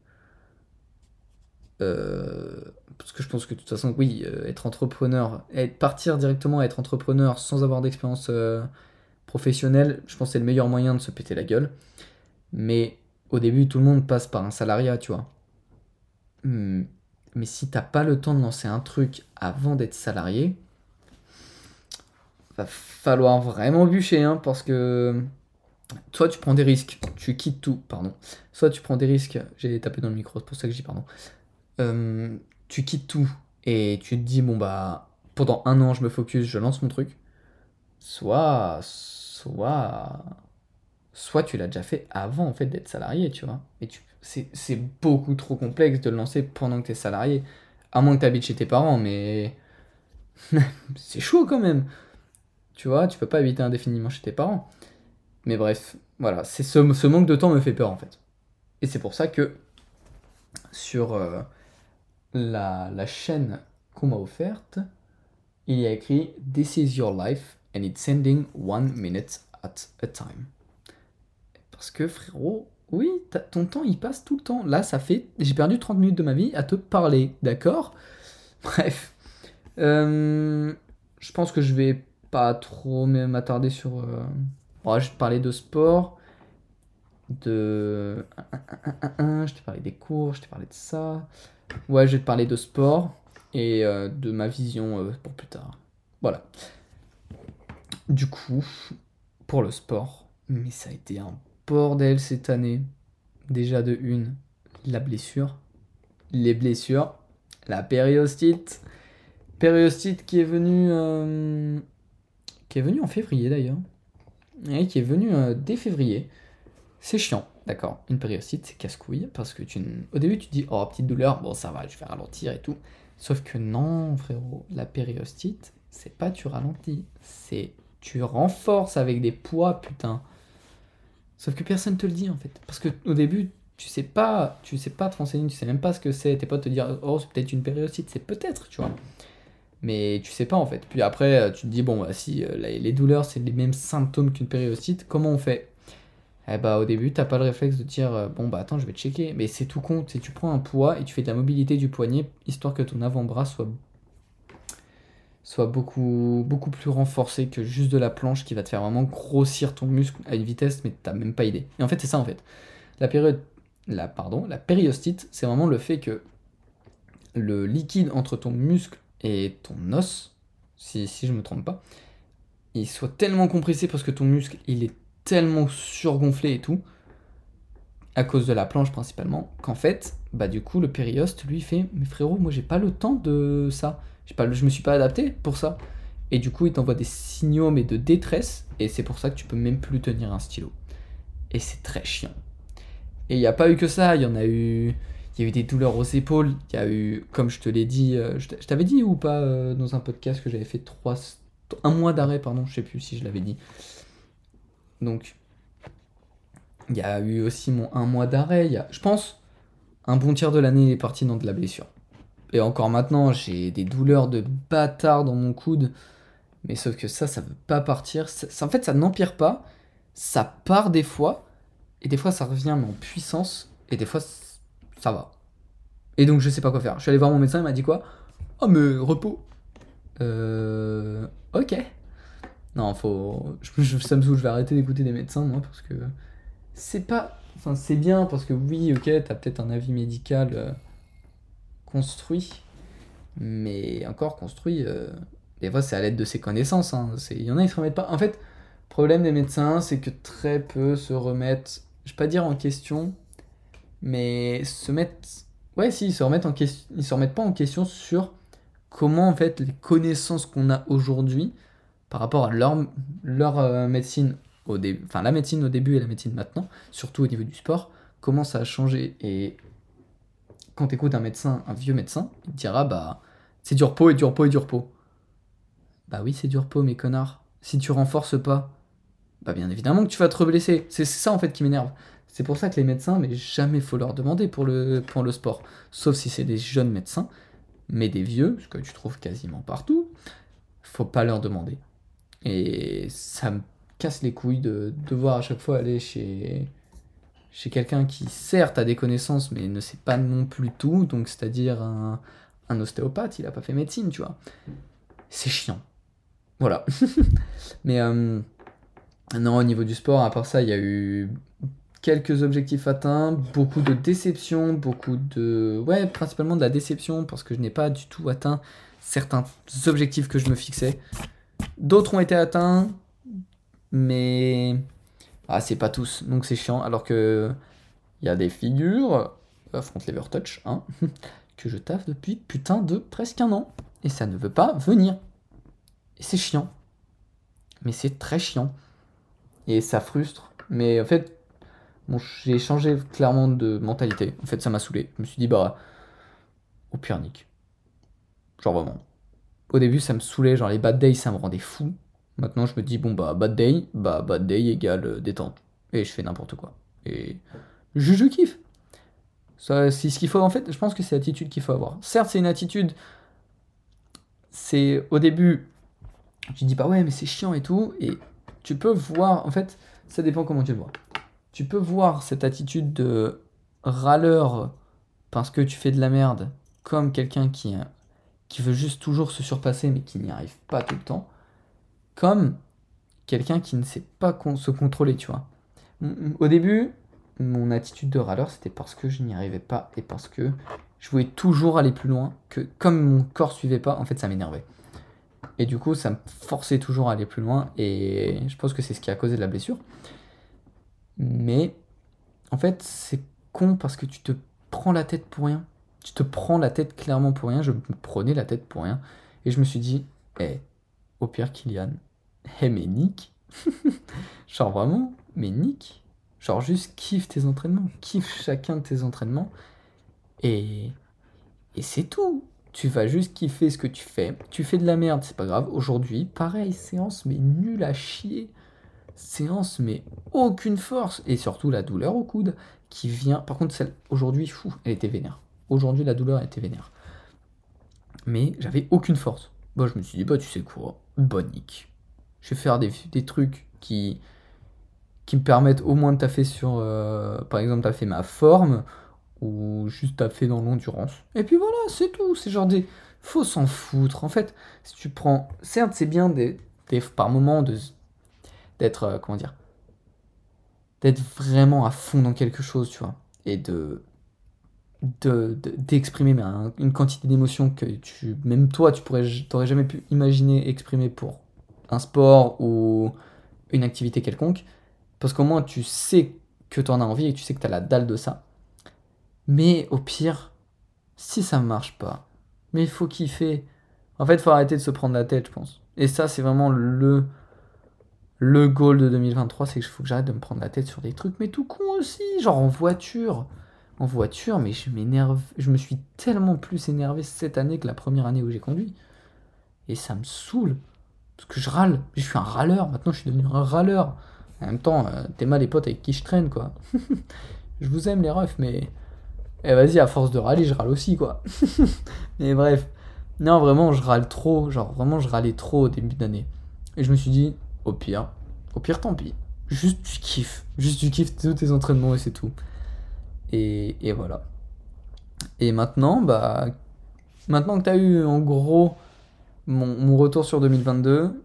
euh, parce que je pense que de toute façon, oui, euh, être entrepreneur, être, partir directement à être entrepreneur sans avoir d'expérience euh, professionnelle, je pense que c'est le meilleur moyen de se péter la gueule. Mais au début, tout le monde passe par un salariat, tu vois. Hmm, Mais si t'as pas le temps de lancer un truc avant d'être salarié, va falloir vraiment bûcher, hein, parce que soit tu prends des risques, tu quittes tout, pardon. Soit tu prends des risques, j'ai tapé dans le micro, c'est pour ça que dis pardon. Euh, tu quittes tout et tu te dis, bon bah, pendant un an, je me focus, je lance mon truc. Soit, soit, soit tu l'as déjà fait avant en fait d'être salarié, tu vois. Et tu, c'est beaucoup trop complexe de le lancer pendant que tu es salarié. À moins que tu habites chez tes parents, mais c'est chaud quand même. Tu vois, tu peux pas habiter indéfiniment chez tes parents. Mais bref, voilà, c'est ce, ce, manque de temps me fait peur en fait. Et c'est pour ça que sur euh, la, la chaîne qu'on m'a offerte, il y a écrit This is your life and it's sending one minute at a time. Parce que frérot, oui, ton temps il passe tout le temps. Là, ça fait. J'ai perdu 30 minutes de ma vie à te parler, d'accord? Bref. Euh, je pense que je vais pas trop m'attarder sur. Euh, je vais te parler de sport. De. Je t'ai parlé des cours, je t'ai parlé de ça. Ouais, je vais te parler de sport et euh, de ma vision pour plus tard. Voilà. Du coup, pour le sport, mais ça a été un bordel cette année. Déjà de une, la blessure, les blessures, la périostite. Périostite qui est venue, euh, qui est venue en février d'ailleurs. Et qui est venue euh, dès février. C'est chiant, d'accord. Une périostite, c'est casse-couille. Parce que tu, au début, tu dis, oh, petite douleur, bon, ça va, je vais ralentir et tout. Sauf que non, frérot, la périostite, c'est pas tu ralentis, c'est tu renforces avec des poids, putain. Sauf que personne te le dit en fait. Parce que au début, tu sais pas, tu sais pas te renseigner, tu sais même pas ce que c'est. T'es pas te dire, oh, c'est peut-être une périostite, c'est peut-être, tu vois. Mais tu sais pas en fait. Puis après, tu te dis, bon, bah, si euh, les douleurs, c'est les mêmes symptômes qu'une périostite, comment on fait? Eh bah, au début, t'as pas le réflexe de dire, euh, bon, bah, attends, je vais checker. Mais c'est tout con, c'est tu prends un poids et tu fais de la mobilité du poignet, histoire que ton avant-bras soit soit beaucoup, beaucoup plus renforcé que juste de la planche qui va te faire vraiment grossir ton muscle à une vitesse, mais t'as même pas idée. Et en fait, c'est ça en fait. La période, la, pardon, la périostite, c'est vraiment le fait que le liquide entre ton muscle et ton os, si, si je me trompe pas, il soit tellement compressé parce que ton muscle il est tellement surgonflé et tout, à cause de la planche principalement, qu'en fait, bah du coup le périoste lui fait Mais frérot, moi j'ai pas le temps de ça je, pas, je me suis pas adapté pour ça. Et du coup, il t'envoie des signaux mais de détresse, et c'est pour ça que tu peux même plus tenir un stylo. Et c'est très chiant. Et il n'y a pas eu que ça, il y en a eu. Il y a eu des douleurs aux épaules, il y a eu, comme je te l'ai dit, euh, je t'avais dit ou pas euh, dans un podcast que j'avais fait trois, un mois d'arrêt, pardon, je sais plus si je l'avais dit. Donc, il y a eu aussi mon un mois d'arrêt. Je pense, un bon tiers de l'année est parti dans de la blessure. Et encore maintenant, j'ai des douleurs de bâtard dans mon coude. Mais sauf que ça, ça veut pas partir. Ça, en fait, ça n'empire pas. Ça part des fois. Et des fois, ça revient mais en puissance. Et des fois, ça va. Et donc, je sais pas quoi faire. Je suis allé voir mon médecin, il m'a dit quoi? Oh, mais repos. Euh. Ok. Non, faut. Ça me saoule, je vais arrêter d'écouter des médecins, moi, parce que. C'est pas. Enfin, c'est bien, parce que oui, ok, t'as peut-être un avis médical. Euh, construit, mais encore construit, euh, des fois c'est à l'aide de ses connaissances. Hein. Il y en a, ils se remettent pas. En fait, problème des médecins, c'est que très peu se remettent, je vais pas dire en question, mais se mettent. Ouais, si, ils se remettent, en question... ils se remettent pas en question sur comment en fait les connaissances qu'on a aujourd'hui par rapport à leur, leur euh, médecine au enfin la médecine au début et la médecine maintenant, surtout au niveau du sport, comment ça a changé. Et quand tu écoutes un médecin, un vieux médecin, il te dira bah c'est du repos et du repos et du repos. Bah oui, c'est du repos, mes connards. Si tu renforces pas, bah bien évidemment que tu vas te reblesser. C'est ça en fait qui m'énerve. C'est pour ça que les médecins, mais jamais faut leur demander pour le, pour le sport. Sauf si c'est des jeunes médecins, mais des vieux, ce que tu trouves quasiment partout, faut pas leur demander. Et ça me casse les couilles de devoir à chaque fois aller chez, chez quelqu'un qui certes a des connaissances mais ne sait pas non plus tout, donc c'est-à-dire un, ostéopathe, il a pas fait médecine, tu vois. C'est chiant. Voilà. mais euh, non, au niveau du sport, à part ça, il y a eu quelques objectifs atteints, beaucoup de déceptions, beaucoup de... Ouais, principalement de la déception parce que je n'ai pas du tout atteint certains objectifs que je me fixais. D'autres ont été atteints, mais Ah, c'est pas tous, donc c'est chiant. Alors que il y a des figures, euh, Front Lever Touch, hein, que je taffe depuis putain de presque un an. Et ça ne veut pas venir. Et c'est chiant. Mais c'est très chiant. Et ça frustre. Mais en fait, bon, j'ai changé clairement de mentalité. En fait, ça m'a saoulé. Je me suis dit, bah, au pire, nique. Genre vraiment. Au début, ça me saoulait. Genre les bad days, ça me rendait fou. Maintenant, je me dis, bon, bah, bad day, bah, bad day égale euh, détente. Et je fais n'importe quoi. Et je, je kiffe. C'est ce qu'il faut, en fait, je pense que c'est l'attitude qu'il faut avoir. Certes, c'est une attitude. C'est au début, tu dis, bah ouais, mais c'est chiant et tout. Et tu peux voir, en fait, ça dépend comment tu le vois. Tu peux voir cette attitude de râleur parce que tu fais de la merde comme quelqu'un qui, qui veut juste toujours se surpasser mais qui n'y arrive pas tout le temps, comme quelqu'un qui ne sait pas se contrôler, tu vois. Au début, mon attitude de râleur, c'était parce que je n'y arrivais pas et parce que je voulais toujours aller plus loin, que comme mon corps suivait pas, en fait, ça m'énervait. Et du coup, ça me forçait toujours à aller plus loin et je pense que c'est ce qui a causé la blessure. Mais en fait, c'est con parce que tu te prends la tête pour rien. Tu te prends la tête clairement pour rien. Je me prenais la tête pour rien. Et je me suis dit, eh, au pire, Kylian, eh, mais Nick, genre vraiment, mais Nick, genre juste kiffe tes entraînements, kiffe chacun de tes entraînements. Et, et c'est tout. Tu vas juste kiffer ce que tu fais. Tu fais de la merde, c'est pas grave. Aujourd'hui, pareil, séance, mais nul à chier. Séance, mais aucune force. Et surtout la douleur au coude qui vient. Par contre, celle aujourd'hui, fou, elle était vénère. Aujourd'hui, la douleur était vénère. Mais j'avais aucune force. Bah, je me suis dit, bah, tu sais quoi, bonne nique. Je vais faire des, des trucs qui, qui me permettent au moins de taffer sur, euh, par exemple, taffer ma forme ou juste taffer dans l'endurance. Et puis voilà, c'est tout. C'est genre des. Faut s'en foutre. En fait, si tu prends. Certes, c'est bien des, des- par moment de d'être. euh, comment dire D'être vraiment à fond dans quelque chose, tu vois. Et de. de- de- d'exprimer un- une quantité d'émotions que tu. Même toi, tu pourrais. T'aurais jamais pu imaginer exprimer pour un sport ou une activité quelconque. Parce qu'au moins, tu sais que tu en as envie et tu sais que tu as la dalle de ça. Mais au pire, si ça marche pas, mais il faut kiffer. En fait, il faut arrêter de se prendre la tête, je pense. Et ça, c'est vraiment le le goal de 2023, c'est qu'il faut que j'arrête de me prendre la tête sur des trucs, mais tout con aussi, genre en voiture. En voiture, mais je m'énerve, je me suis tellement plus énervé cette année que la première année où j'ai conduit. Et ça me saoule. Parce que je râle. Je suis un râleur. Maintenant, je suis devenu un râleur. En même temps, euh, t'es mal les potes avec qui je traîne, quoi. je vous aime, les refs, mais. Eh, vas-y, à force de râler, je râle aussi, quoi. mais bref. Non, vraiment, je râle trop. Genre, vraiment, je râlais trop au début d'année. Et je me suis dit, au pire, au pire, tant pis. Juste, tu kiffes. Juste, tu kiffes tous tes entraînements et c'est tout. Et, et voilà. Et maintenant, bah. Maintenant que t'as eu, en gros, mon, retour sur 2022,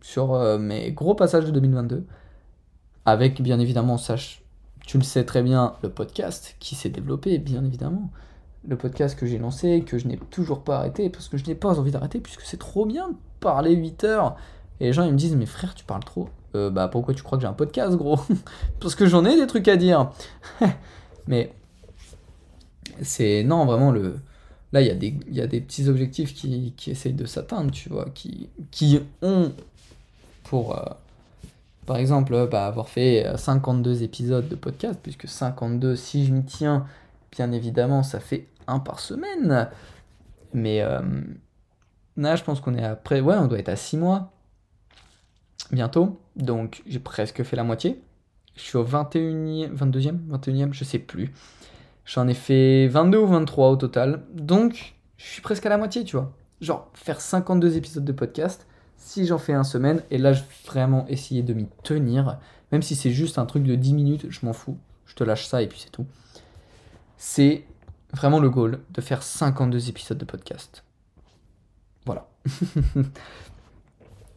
sur euh, mes gros passages de 2022, avec bien évidemment, sache, tu le sais très bien, le podcast qui s'est développé, bien évidemment. Le podcast que j'ai lancé, que je n'ai toujours pas arrêté, parce que je n'ai pas envie d'arrêter, puisque c'est trop bien de parler 8 heures. Et les gens, ils me disent, mais frère, tu parles trop. Euh, bah pourquoi tu crois que j'ai un podcast, gros? Parce que j'en ai des trucs à dire. mais c'est... Non, vraiment, le... Là, il y, a des- y a des petits objectifs qui, qui essayent de s'atteindre, tu vois, qui, qui ont pour, euh, par exemple, euh, bah, avoir fait euh, 52 épisodes de podcast, puisque 52, si je m'y tiens, bien évidemment, ça fait un par semaine. Mais euh, là, je pense qu'on est après, ouais, on doit être à 6 mois bientôt, donc j'ai presque fait la moitié. Je suis au 21e, 22e, 21e, je sais plus. J'en ai fait 22 ou 23 au total. Donc, je suis presque à la moitié, tu vois. Genre, faire 52 épisodes de podcast, si j'en fais un semaine, et là, je vais vraiment essayer de m'y tenir. Même si c'est juste un truc de 10 minutes, je m'en fous. Je te lâche ça et puis c'est tout. C'est vraiment le goal de faire 52 épisodes de podcast. Voilà.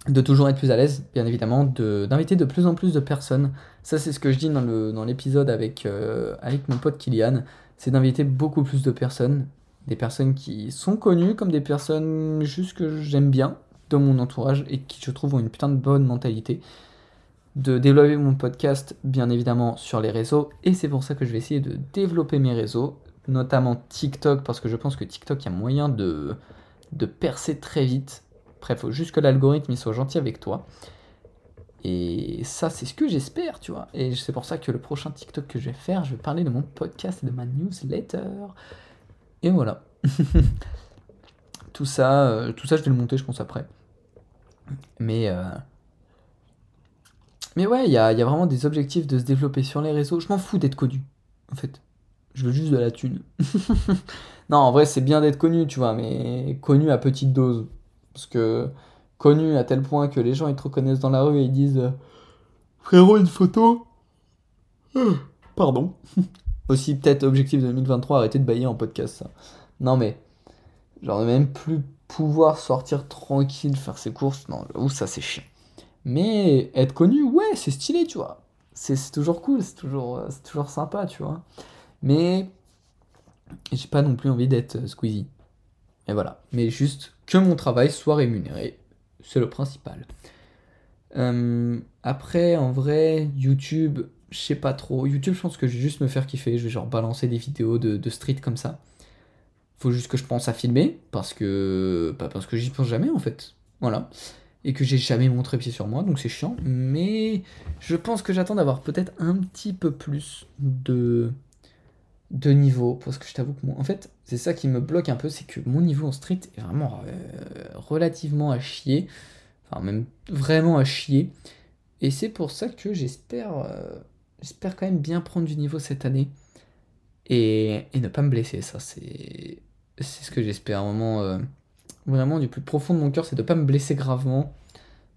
de toujours être plus à l'aise, bien évidemment, de- d'inviter de, plus en plus de personnes. Ça, c'est ce que je dis dans l'épisode avec, euh, avec mon pote Kylian. C'est d'inviter beaucoup plus de personnes. Des personnes qui sont connues comme des personnes juste que j'aime bien dans mon entourage et qui, je trouve, ont une putain de bonne mentalité. de développer mon podcast, bien évidemment, sur les réseaux. Et c'est pour ça que je vais essayer de développer mes réseaux, notamment TikTok, parce que je pense que TikTok, il y a moyen de, percer très vite. Bref, il faut juste que l'algorithme soit gentil avec toi. Et ça, c'est ce que j'espère, tu vois. Et c'est pour ça que le prochain TikTok que je vais faire, je vais parler de mon podcast et de ma newsletter. Et voilà. tout ça, euh, tout ça, je vais le monter, je pense, après. Mais, euh, mais ouais, il y y a vraiment des objectifs de se développer sur les réseaux. Je m'en fous d'être connu, en fait. Je veux juste de la thune. non, en vrai, c'est bien d'être connu, tu vois, mais connu à petite dose. Parce que connu à tel point que les gens ils te reconnaissent dans la rue et ils disent euh, Frérot, une photo Pardon. Aussi, peut-être objectif de 2023, arrêter de bailler en podcast, ça. Non, mais, genre, même plus pouvoir sortir tranquille, faire ses courses, non, ou ça c'est chiant. Mais être connu, ouais, c'est stylé, tu vois. C'est toujours cool, c'est toujours, euh, toujours sympa, tu vois. Mais j'ai pas non plus envie d'être euh, Squeezie. Et voilà. Mais juste que mon travail soit rémunéré. C'est le principal. Euh, après, en vrai, YouTube, je sais pas trop. YouTube, je pense que je vais juste me faire kiffer. Je vais genre balancer des vidéos de, de street comme ça. Faut juste que je pense à filmer parce que pas parce que j'y pense jamais en fait. Voilà. Et que j'ai jamais montré pied sur moi, donc c'est chiant. Mais je pense que j'attends d'avoir peut-être un petit peu plus de de niveau parce que je t'avoue que moi, en fait, c'est ça qui me bloque un peu, c'est que mon niveau en street est vraiment euh, relativement à chier, enfin même vraiment à chier. Et c'est pour ça que j'espère, euh, j'espère quand même bien prendre du niveau cette année et, et ne pas me blesser. Ça, c'est c'est ce que j'espère. Un moment, euh, vraiment du plus profond de mon cœur, c'est de pas me blesser gravement.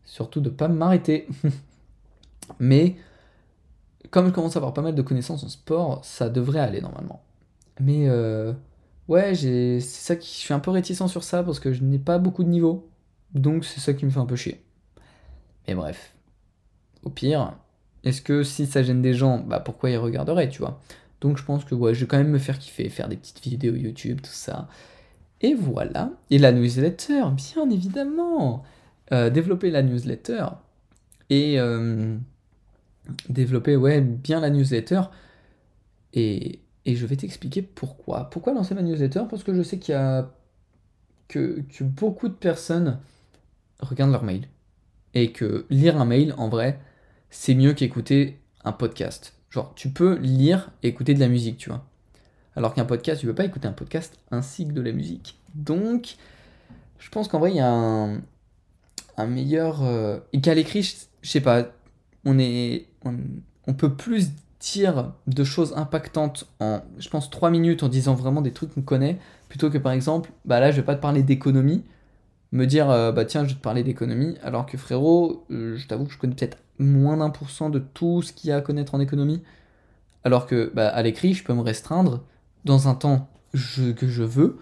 Surtout de pas m'arrêter. Mais, comme je commence à avoir pas mal de connaissances en sport, ça devrait aller normalement. Mais, euh, ouais, c'est ça qui. Je suis un peu réticent sur ça parce que je n'ai pas beaucoup de niveau. Donc, c'est ça qui me fait un peu chier. Mais bref. Au pire, est-ce que si ça gêne des gens, bah pourquoi ils regarderaient, tu vois? Donc je pense que ouais, je vais quand même me faire kiffer, faire des petites vidéos YouTube, tout ça. Et voilà. Et la newsletter, bien évidemment. Euh, développer la newsletter et euh, développer ouais, bien la newsletter. Et, et je vais t'expliquer pourquoi. Pourquoi lancer ma newsletter? Parce que je sais qu'il y a que, que beaucoup de personnes regardent leur mail. Et que lire un mail, en vrai, c'est mieux qu'écouter un podcast. Genre, tu peux lire et écouter de la musique, tu vois. Alors qu'un podcast, tu peux pas écouter un podcast ainsi que de la musique. Donc, je pense qu'en vrai, il y a un, un meilleur. Euh, et qu'à l'écrit, je, sais pas, on peut plus dire de choses impactantes en, je pense, 3 minutes en disant vraiment des trucs qu'on connaît, plutôt que par exemple, bah là, je vais pas te parler d'économie, me dire, euh, bah tiens, je vais te parler d'économie, alors que frérot, euh, je t'avoue que je connais peut-être moins d'un pour cent de tout ce qu'il y a à connaître en économie. Alors que bah, à l'écrit, je peux me restreindre dans un temps que je veux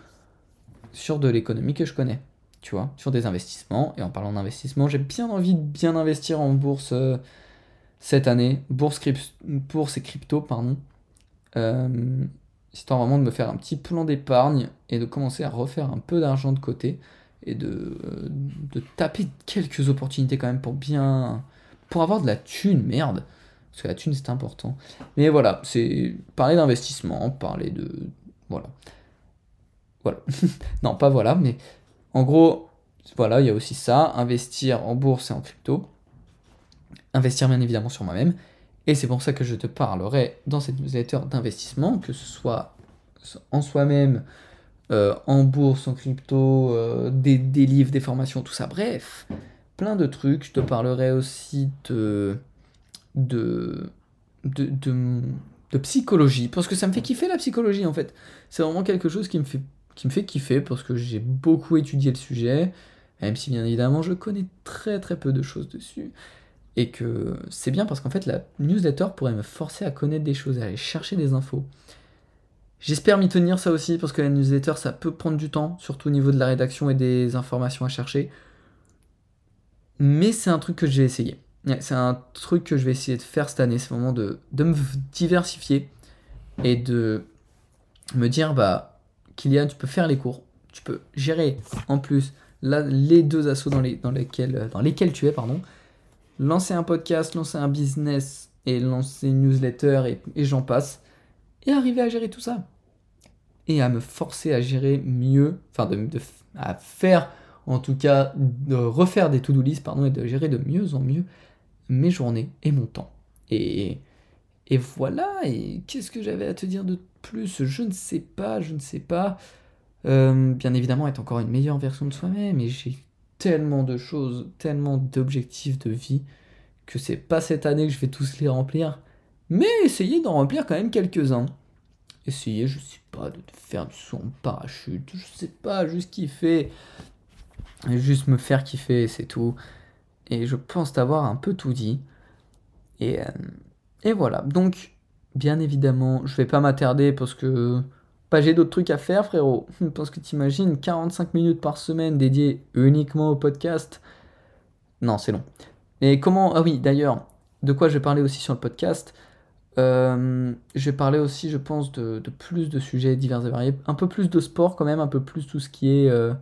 sur de l'économie que je connais. Tu vois, sur des investissements. Et en parlant d'investissement, j'ai bien envie de bien investir en bourse euh, cette année. Bourse, bourse et crypto, pardon. Euh, histoire vraiment de me faire un petit plan d'épargne et de commencer à refaire un peu d'argent de côté et de, de taper quelques opportunités quand même pour bien pour avoir de la thune, merde. Parce que la thune, c'est important. Mais voilà, c'est parler d'investissement, parler de. Voilà. Voilà. non, pas voilà, mais en gros, voilà, il y a aussi ça. Investir en bourse et en crypto. Investir bien évidemment sur moi-même. Et c'est pour ça que je te parlerai dans cette newsletter d'investissement, que ce soit en soi-même, euh, en bourse, en crypto, euh, des, livres, des formations, tout ça. Bref, plein de trucs. Je te parlerai aussi de, de, de, de, psychologie, parce que ça me fait kiffer la psychologie en fait. C'est vraiment quelque chose qui me fait, qui me fait kiffer, parce que j'ai beaucoup étudié le sujet, même si bien évidemment je connais très très peu de choses dessus. Et que c'est bien parce qu'en fait la newsletter pourrait me forcer à connaître des choses, à aller chercher des infos. J'espère m'y tenir ça aussi, parce que la newsletter ça peut prendre du temps, surtout au niveau de la rédaction et des informations à chercher. Mais c'est un truc que je vais essayer. C'est un truc que je vais essayer de faire cette année. C'est vraiment de, me diversifier et de me dire bah, Kylian, tu peux faire les cours, tu peux gérer en plus les deux assauts dans, lesquels, dans lesquels tu es, pardon. Lancer un podcast, lancer un business et lancer une newsletter et, j'en passe. Et arriver à gérer tout ça. Et à me forcer à gérer mieux, enfin de, de- à faire en tout cas, de refaire des to-do list, pardon, et de gérer de mieux en mieux mes journées et mon temps. Et, et voilà, et qu'est-ce que j'avais à te dire de plus? Je ne sais pas, je ne sais pas. Euh, bien évidemment, être encore une meilleure version de soi-même, et j'ai tellement de choses, tellement d'objectifs de vie, que c'est pas cette année que je vais tous les remplir, mais essayer d'en remplir quand même quelques-uns. Essayer, je sais pas, de faire du en parachute, je sais pas, juste kiffer, juste me faire kiffer, c'est tout. Et je pense t'avoir un peu tout dit. Et, euh, et voilà. Donc, bien évidemment, je vais pas m'attarder parce que bah, j'ai d'autres trucs à faire, frérot. Parce que t'imagines 45 minutes par semaine dédiées uniquement au podcast. Non, c'est long. Et comment. Ah oui, d'ailleurs, de quoi je vais parler aussi sur le podcast? Euh, Je vais parler aussi, je pense, de, de plus de sujets divers et variés. Un peu plus de sport, quand même. Un peu plus tout ce qui est. euh,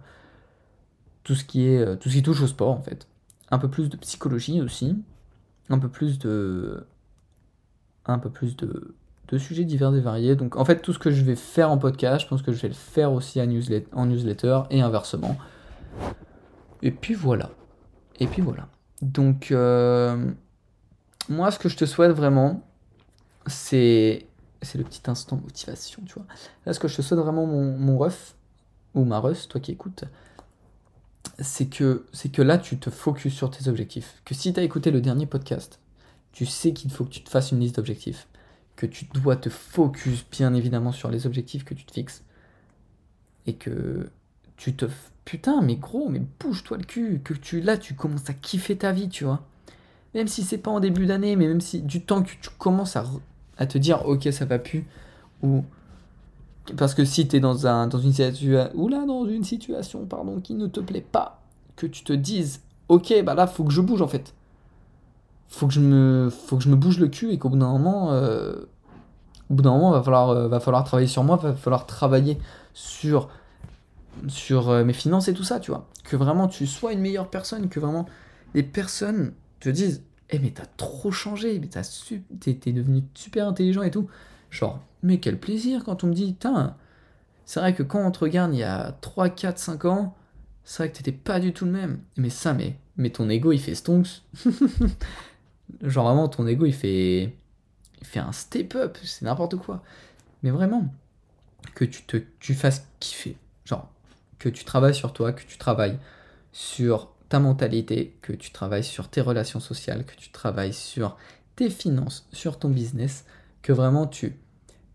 tout ce qui est. euh, tout ce qui touche au sport, en fait. Un peu plus de psychologie aussi. Un peu plus de. Un peu plus de de sujets divers et variés. Donc en fait, tout ce que je vais faire en podcast, je pense que je vais le faire aussi en newsletter et inversement. Et puis voilà. Et puis voilà. Donc euh, moi, ce que je te souhaite vraiment, c'est c'est le petit instant motivation, tu vois. Là, ce que je te souhaite vraiment, mon, mon ref, ou ma ref, toi qui écoutes, c'est que, c'est que là, tu te focuses sur tes objectifs. Que si tu as écouté le dernier podcast, tu sais qu'il faut que tu te fasses une liste d'objectifs que tu dois te focus bien évidemment sur les objectifs que tu te fixes et que tu te putain mais gros mais bouge-toi le cul que tu là tu commences à kiffer ta vie tu vois. Même si c'est pas en début d'année mais même si du temps que tu commences à te dire ok ça va plus ou parce que si tu es dans un dans une situation ou là dans une situation pardon qui ne te plaît pas que tu te dises ok bah là faut que je bouge en fait faut que je me faut que je me bouge le cul et qu'au bout d'un moment euh, au bout d'un moment va falloir euh, va falloir travailler sur moi va falloir travailler sur sur euh, mes finances et tout ça tu vois. Que vraiment tu sois une meilleure personne que vraiment les personnes te disent eh mais t'as trop changé mais t'as su t'es devenu super intelligent et tout. Genre mais quel plaisir quand on me dit putain c'est vrai que quand on te regarde il y a 3, 4, 5 ans c'est vrai que t'étais pas du tout le même. Mais ça mais mais ton ego il fait stonks Genre vraiment, ton ego, il fait, un step up, c'est n'importe quoi. Mais vraiment, que tu te, tu fasses kiffer. Genre, que tu travailles sur toi, que tu travailles sur ta mentalité, que tu travailles sur tes relations sociales, que tu travailles sur tes finances, sur ton business, que vraiment tu,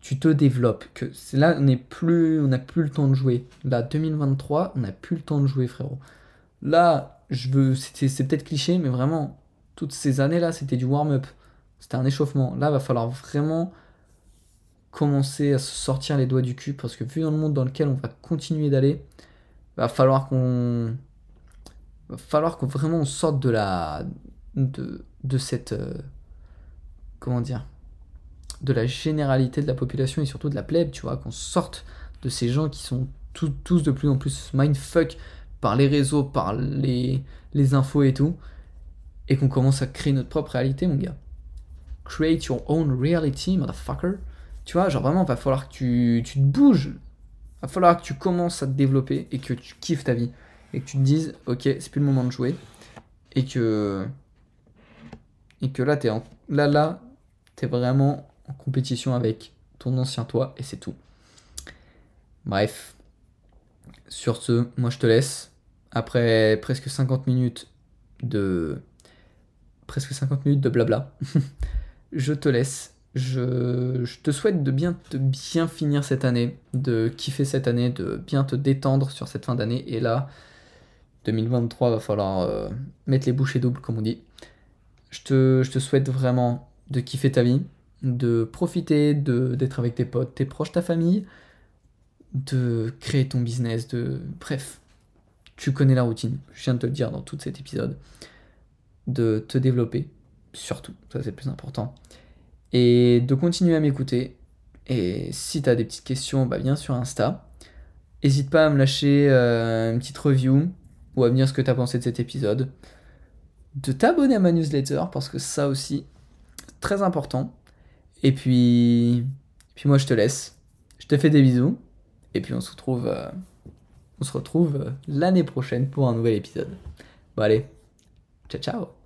te développes. Que là, on n'est plus, n'a plus le temps de jouer. Là, 2023, on n'a plus le temps de jouer, frérot. Là, je veux, c'est peut-être cliché, mais vraiment, toutes ces années-là, c'était du warm-up. C'était un échauffement. Là, va falloir vraiment commencer à se sortir les doigts du cul parce que vu dans le monde dans lequel on va continuer d'aller, va falloir qu'on va falloir qu'on vraiment sorte de la de, de cette euh, comment dire de la généralité de la population et surtout de la plèbe, tu vois, qu'on sorte de ces gens qui sont tous, tous de plus en plus mindfuck par les réseaux, par les, les infos et tout et qu'on commence à créer notre propre réalité, mon gars. Create your own reality, motherfucker. Tu vois, genre vraiment, va falloir que tu, tu te bouges. Va falloir que tu commences à te développer et que tu kiffes ta vie. Et que tu te dises, ok, c'est plus le moment de jouer. Et que. Et que là, t'es en. Là, là, t'es vraiment en compétition avec ton ancien toi et c'est tout. Bref. Sur ce, moi je te laisse. Après presque 50 minutes de presque 50 minutes de blabla. je te laisse. Je, te souhaite de bien, de bien finir cette année, de kiffer cette année, de bien te détendre sur cette fin d'année. Et là, 2023, va falloir euh, mettre les bouchées doubles, comme on dit. Je te, souhaite vraiment de kiffer ta vie, de profiter d'être avec tes potes, tes proches, ta famille, de créer ton business, de... Bref, tu connais la routine. Je viens de te le dire dans tout cet épisode de te développer, surtout, ça c'est le plus important, et de continuer à m'écouter. Et si tu as des petites questions, bah viens sur Insta. N'hésite pas à me lâcher euh, une petite review ou à me dire ce que tu as pensé de cet épisode. De t'abonner à ma newsletter parce que ça aussi, très important. Et puis, puis moi je te laisse. Je te fais des bisous. Et puis on se retrouve, euh, on se retrouve euh, l'année prochaine pour un nouvel épisode. Bon allez, ciao ciao